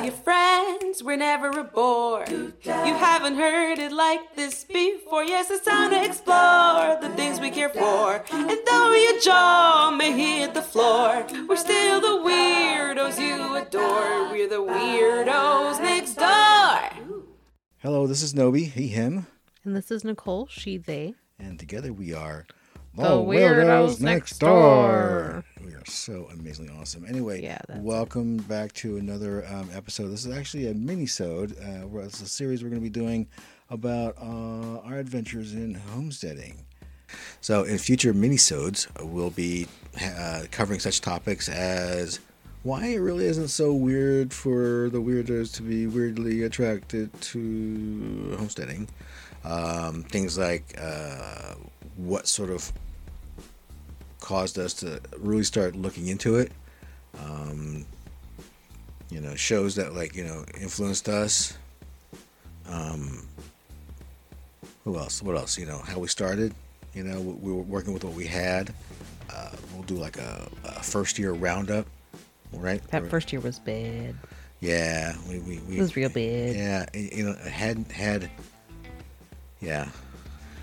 Tell your friends we're never a bore. You haven't heard it like this before. Yes, it's time to explore the things we care for. And though your jaw may hit the floor, we're still the weirdos you adore. We're the weirdos next door. Hello, this is Nobi, he, him, And this is Nicole, she, they. and together we are The Weirdos Next Door. We are so amazingly awesome. Anyway, Yeah, welcome back to another um, episode. This is actually a mini-sode. Uh, where it's a series we're going to be doing about uh, our adventures in homesteading. So, in future minisodes, we'll be uh, covering such topics as why it really isn't so weird for the weirdos to be weirdly attracted to homesteading. Um, things like uh, what sort of caused us to really start looking into it. Um, you know, shows that like you know influenced us. Um, who else? What else? You know, how we started. You know, we, we were working with what we had. Uh, we'll do like a, a first year roundup, right? That first year was bad. Yeah, we we, we It was real bad. Yeah, you know, it had had. Yeah,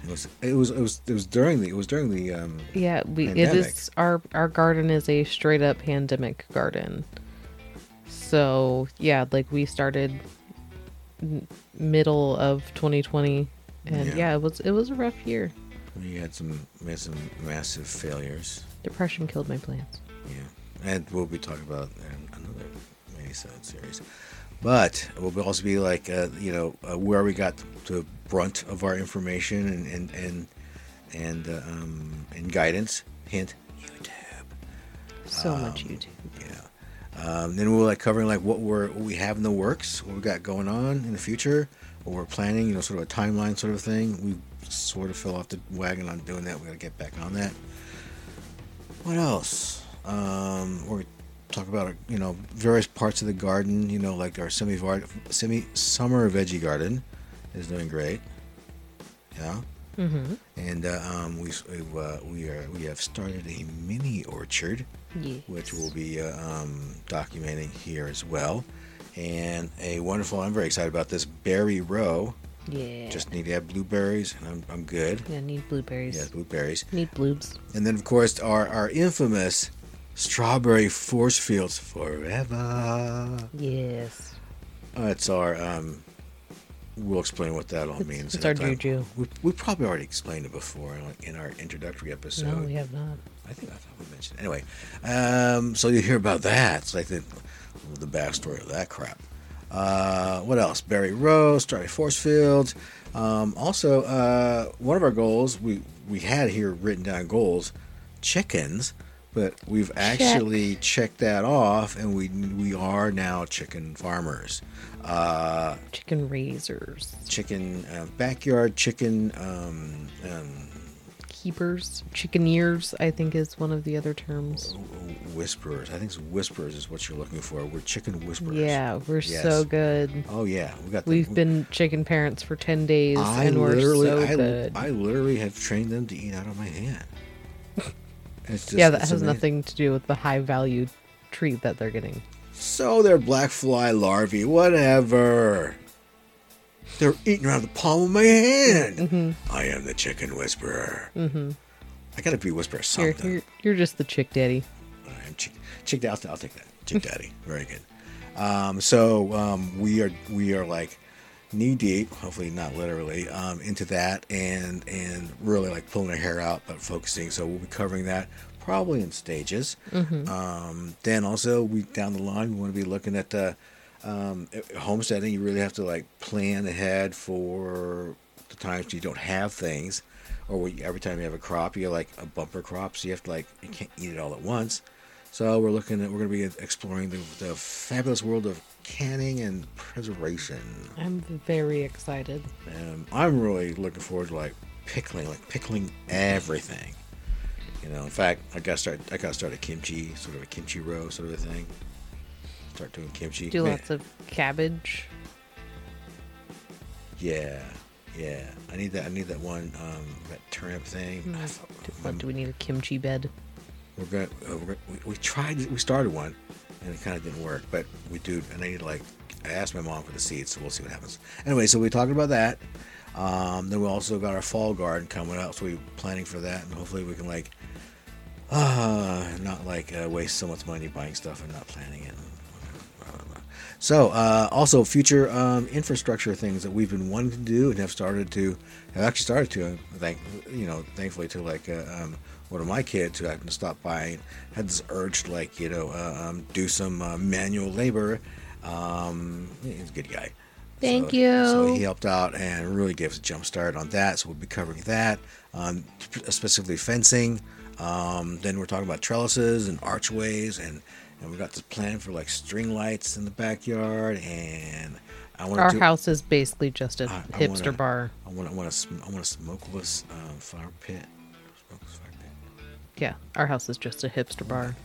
it was it was it was it was during the it was during the um Yeah, we it Pandemic. is our our garden is a straight up pandemic garden. So yeah, like we started middle of 2020, and Yeah. yeah. it was it was a rough year. we had some we had some massive failures. Depression killed my plants. Yeah, and we'll be talking about in another mini series. But we'll also be like, uh, you know, uh, where we got the brunt of our information and and and and, uh, um, and guidance. Hint: YouTube. So much YouTube. Yeah. Um, then we're like covering like what we're what we have in the works, what we got going on in the future, what we're planning. You know, sort of a timeline sort of thing. We sort of fell off the wagon on doing that. We got to get back on that. What else? Um, we're talk about you know various parts of the garden. You know, like our semi semi summer veggie garden is doing great. Yeah. Mm-hmm. And uh, um, we uh, we are we have started a mini orchard Yeah. which we'll be uh, um, documenting here as well. And a wonderful, I'm very excited about this berry row. Yeah. Just need to have blueberries, and I'm, I'm good. yeah, need blueberries. Yeah, blueberries. Need bloobs. And then, of course, our, our infamous strawberry force fields forever. Yes. That's our, um, we'll explain what that all It's- means. it's our time. juju. We, we probably already explained it before in our introductory episode. no, we have not. I think I thought we mentioned. Anyway, um, so you hear about that. It's like the, the backstory of that crap. Uh, what else? Barry Rose, Strawberry Force Fields. Um, also, uh, one of our goals we we had here written down goals, chickens, but we've actually checked that off, and we we are now chicken farmers. Uh, Chicken raisers. chicken uh, backyard chicken. Um, um, Keepers. Chickeneers, I think is one of the other terms. whisperers. I think it's whisperers is what you're looking for. We're chicken whisperers. Yeah, we're Yes. so good. Oh yeah, we got. the- We've been chicken parents for 10 days I and we're so I, good. I literally have trained them to eat out of my hand. It's just, yeah, that has amazing. nothing to do with the high value treat that they're getting. So they're black fly larvae, whatever. They're eating around the palm of my hand. Mm-hmm. I am the chicken whisperer. Mm-hmm. I gotta be whisperer You're, something. you're, you're just the chick daddy. I am chick, chick I'll, I'll take that. Chick daddy. Very good. Um, so um, we are we are like knee deep, hopefully not literally, um, into that and and really like pulling our hair out, but focusing. So we'll be covering that probably in stages. Um, then also we down the line we want to be looking at the um, homesteading. You really have to like plan ahead for the times you don't have things, or you- every time you have a crop, you're like a bumper crop, so you have to like you can't eat it all at once. So we're looking at we're going to be exploring the, the fabulous world of canning and preservation. I'm very excited. Um, I'm really looking forward to like pickling, like pickling everything. You know, in fact, I got start. I got to start a kimchi, sort of a kimchi row, sort of a thing. Start doing kimchi. Do Man, lots of cabbage. Yeah, yeah. I need that. I need that one. Um, that turnip thing. I what, do we need a kimchi bed? We're gonna, uh, we, we tried we started one and it kind of didn't work but we do and I need to like I asked my mom for the seeds, so we'll see what happens. Anyway, so we talked about that. Um, then we also got our fall garden coming up, so we're planning for that, and hopefully we can like, uh, not like uh, waste so much money buying stuff and not planning it. So, uh, also future um, infrastructure things that we've been wanting to do and have started to, have actually started to, thank you know, thankfully to like uh, um, one of my kids who happened to stop by had this urge to like you know uh, um, do some uh, manual labor. Um, he's a good guy. Thank So- you. So he helped out and really gave us a jump start on that. So we'll be covering that, um, specifically fencing. Um, then we're talking about trellises and archways, and and we got this plan for like string lights in the backyard. And I Our do, house is basically just a I- I hipster wanna- bar. I want I want a sm- I want a smokeless um, fire pit. Smokeless fire pit. Yeah, our house is just a hipster bar.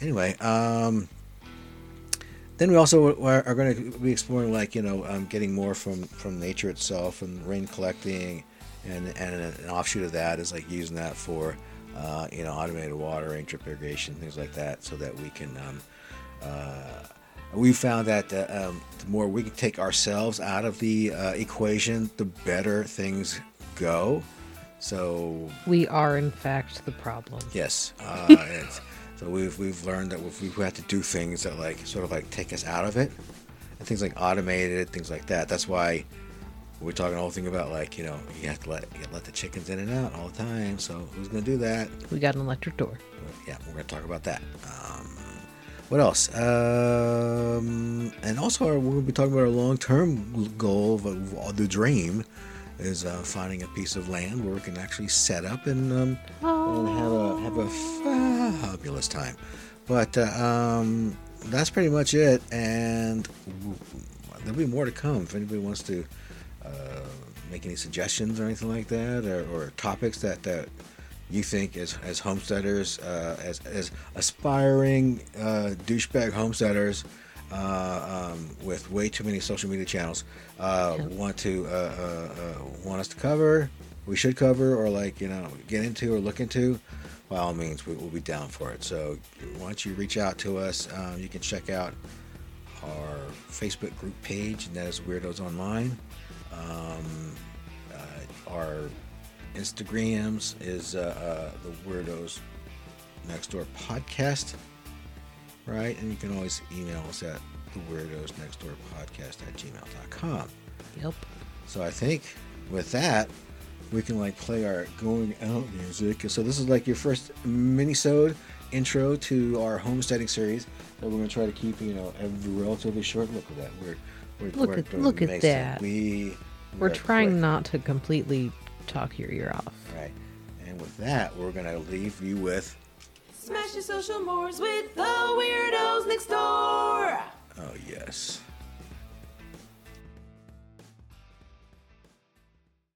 anyway um then we also are, going to be exploring like you know um, getting more from from nature itself and rain collecting and and an offshoot of that is like using that for uh, you know automated watering drip irrigation things like that so that we can um, uh, we found that uh, um, the more we can take ourselves out of the uh, equation the better things go so We are, in fact, the problem. Yes. Uh, so we've we've learned that we have had to do things that like sort of like take us out of it, and things like automated things like that. That's why we're talking the whole thing about like you know you have to let you let the chickens in and out all the time. So who's gonna do that? We got an electric door. Yeah, we're gonna talk about that. Um, what else? Um, and also, our, gonna be talking about our long-term goal of, of the dream is uh, finding a piece of land where we can actually set up and um, and have a have a fabulous time. But uh, um, that's pretty much it, and there'll be more to come. If anybody wants to uh, make any suggestions or anything like that, or, or topics that that you think as as homesteaders, uh, as as aspiring uh, douchebag homesteaders. Uh, um, with way too many social media channels, uh, Yeah. want to uh, uh, uh, want us to cover, we should cover, or like you know get into or look into, by all means, we will be down for it. So once you reach out to us? Um, you can check out our Facebook group page, and that is Weirdos Online. Um, uh, our Instagrams is the Weirdos Next Door Podcast, right? And you can always email us at the Weirdos Next Door Podcast at gmail.com. Yep. So I think with that, we can like play our going out music. So this is like your first mini-sode intro to our homesteading series that we're gonna try to keep, you know, every relatively short. Look at that. We're, we're Look we're at- look at that. We We're trying quick. not to completely talk your ear off. Right. And with that, we're gonna leave you with Smash your social mores with the weirdos next door. Oh, yes.